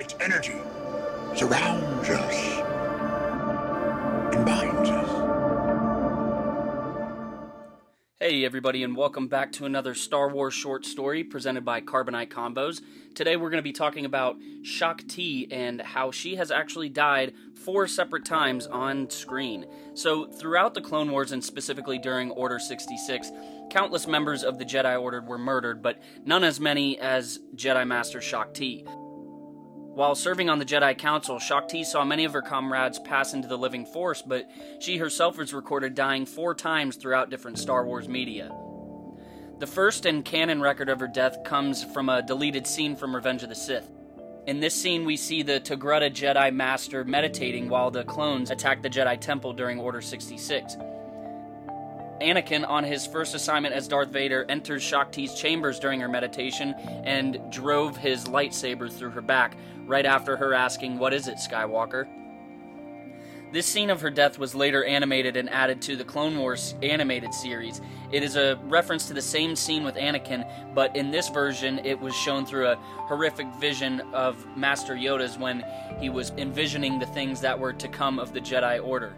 Its energy surrounds us and binds us. Hey, everybody, and welcome back to another Star Wars short story presented by Carbonite Combos. Today, we're going to be talking about Shaak Ti and how she has actually died four separate times on screen. So, throughout the Clone Wars, and specifically during Order 66, countless members of the Jedi Order were murdered, but none as many as Jedi Master Shaak Ti. While serving on the Jedi Council, Shaak Ti saw many of her comrades pass into the living force, but she herself was recorded dying four times throughout different Star Wars media. The first and canon record of her death comes from a deleted scene from Revenge of the Sith. In this scene, we see the Togruta Jedi Master meditating while the clones attack the Jedi Temple during Order 66. Anakin, on his first assignment as Darth Vader, enters Shaak Ti's chambers during her meditation and drove his lightsaber through her back, right after her asking, What is it, Skywalker? This scene of her death was later animated and added to the Clone Wars animated series. It is a reference to the same scene with Anakin, but in this version, it was shown through a horrific vision of Master Yoda's when he was envisioning the things that were to come of the Jedi Order.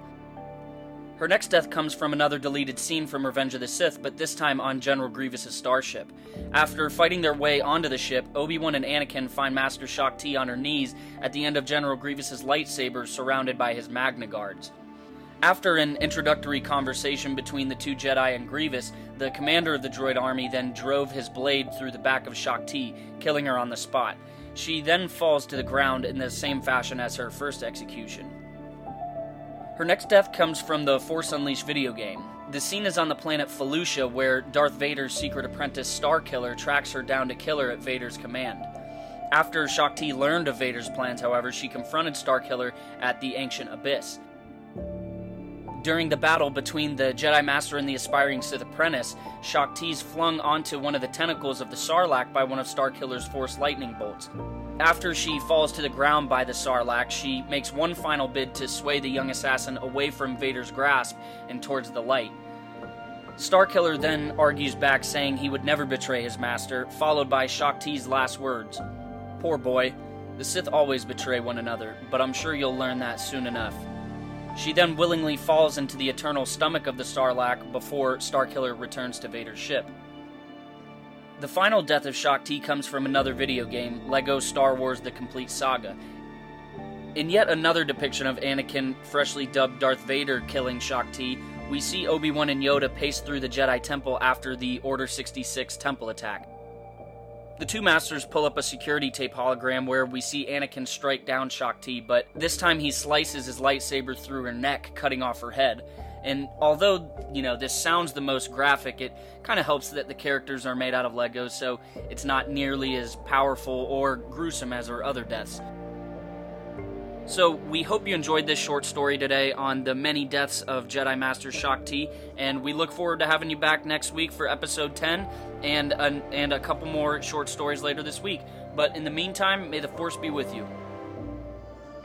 Her next death comes from another deleted scene from Revenge of the Sith, but this time on General Grievous' starship. After fighting their way onto the ship, Obi-Wan and Anakin find Master Shaak Ti on her knees at the end of General Grievous' lightsaber surrounded by his Magna Guards. After an introductory conversation between the two Jedi and Grievous, the commander of the droid army then drove his blade through the back of Shaak Ti, killing her on the spot. She then falls to the ground in the same fashion as her first execution. Her next death comes from the Force Unleashed video game. The scene is on the planet Felucia, where Darth Vader's secret apprentice Starkiller tracks her down to kill her at Vader's command. After Shaak Ti learned of Vader's plans, however, she confronted Starkiller at the Ancient Abyss. During the battle between the Jedi Master and the aspiring Sith apprentice, Shaak Ti is flung onto one of the tentacles of the Sarlacc by one of Starkiller's Force lightning bolts. After she falls to the ground by the Sarlacc, she makes one final bid to sway the young assassin away from Vader's grasp and towards the light. Starkiller then argues back, saying he would never betray his master, followed by Shaak Ti's last words Poor boy, the Sith always betray one another, but I'm sure you'll learn that soon enough. She then willingly falls into the eternal stomach of the Sarlacc before Starkiller returns to Vader's ship. The final death of Shaak Ti comes from another video game, LEGO Star Wars The Complete Saga. In yet another depiction of Anakin, freshly dubbed Darth Vader, killing Shaak Ti, we see Obi Wan and Yoda pace through the Jedi Temple after the Order 66 temple attack. The two masters pull up a security tape hologram where we see Anakin strike down Shaak Ti, but this time he slices his lightsaber through her neck, cutting off her head. And although, you know, this sounds the most graphic, it kind of helps that the characters are made out of Legos, so it's not nearly as powerful or gruesome as her other deaths. So, we hope you enjoyed this short story today on the many deaths of Jedi Master Shaak Ti, and we look forward to having you back next week for episode 10 and a, and a couple more short stories later this week. But in the meantime, may the Force be with you.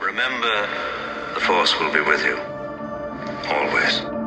Remember, the Force will be with you. Always.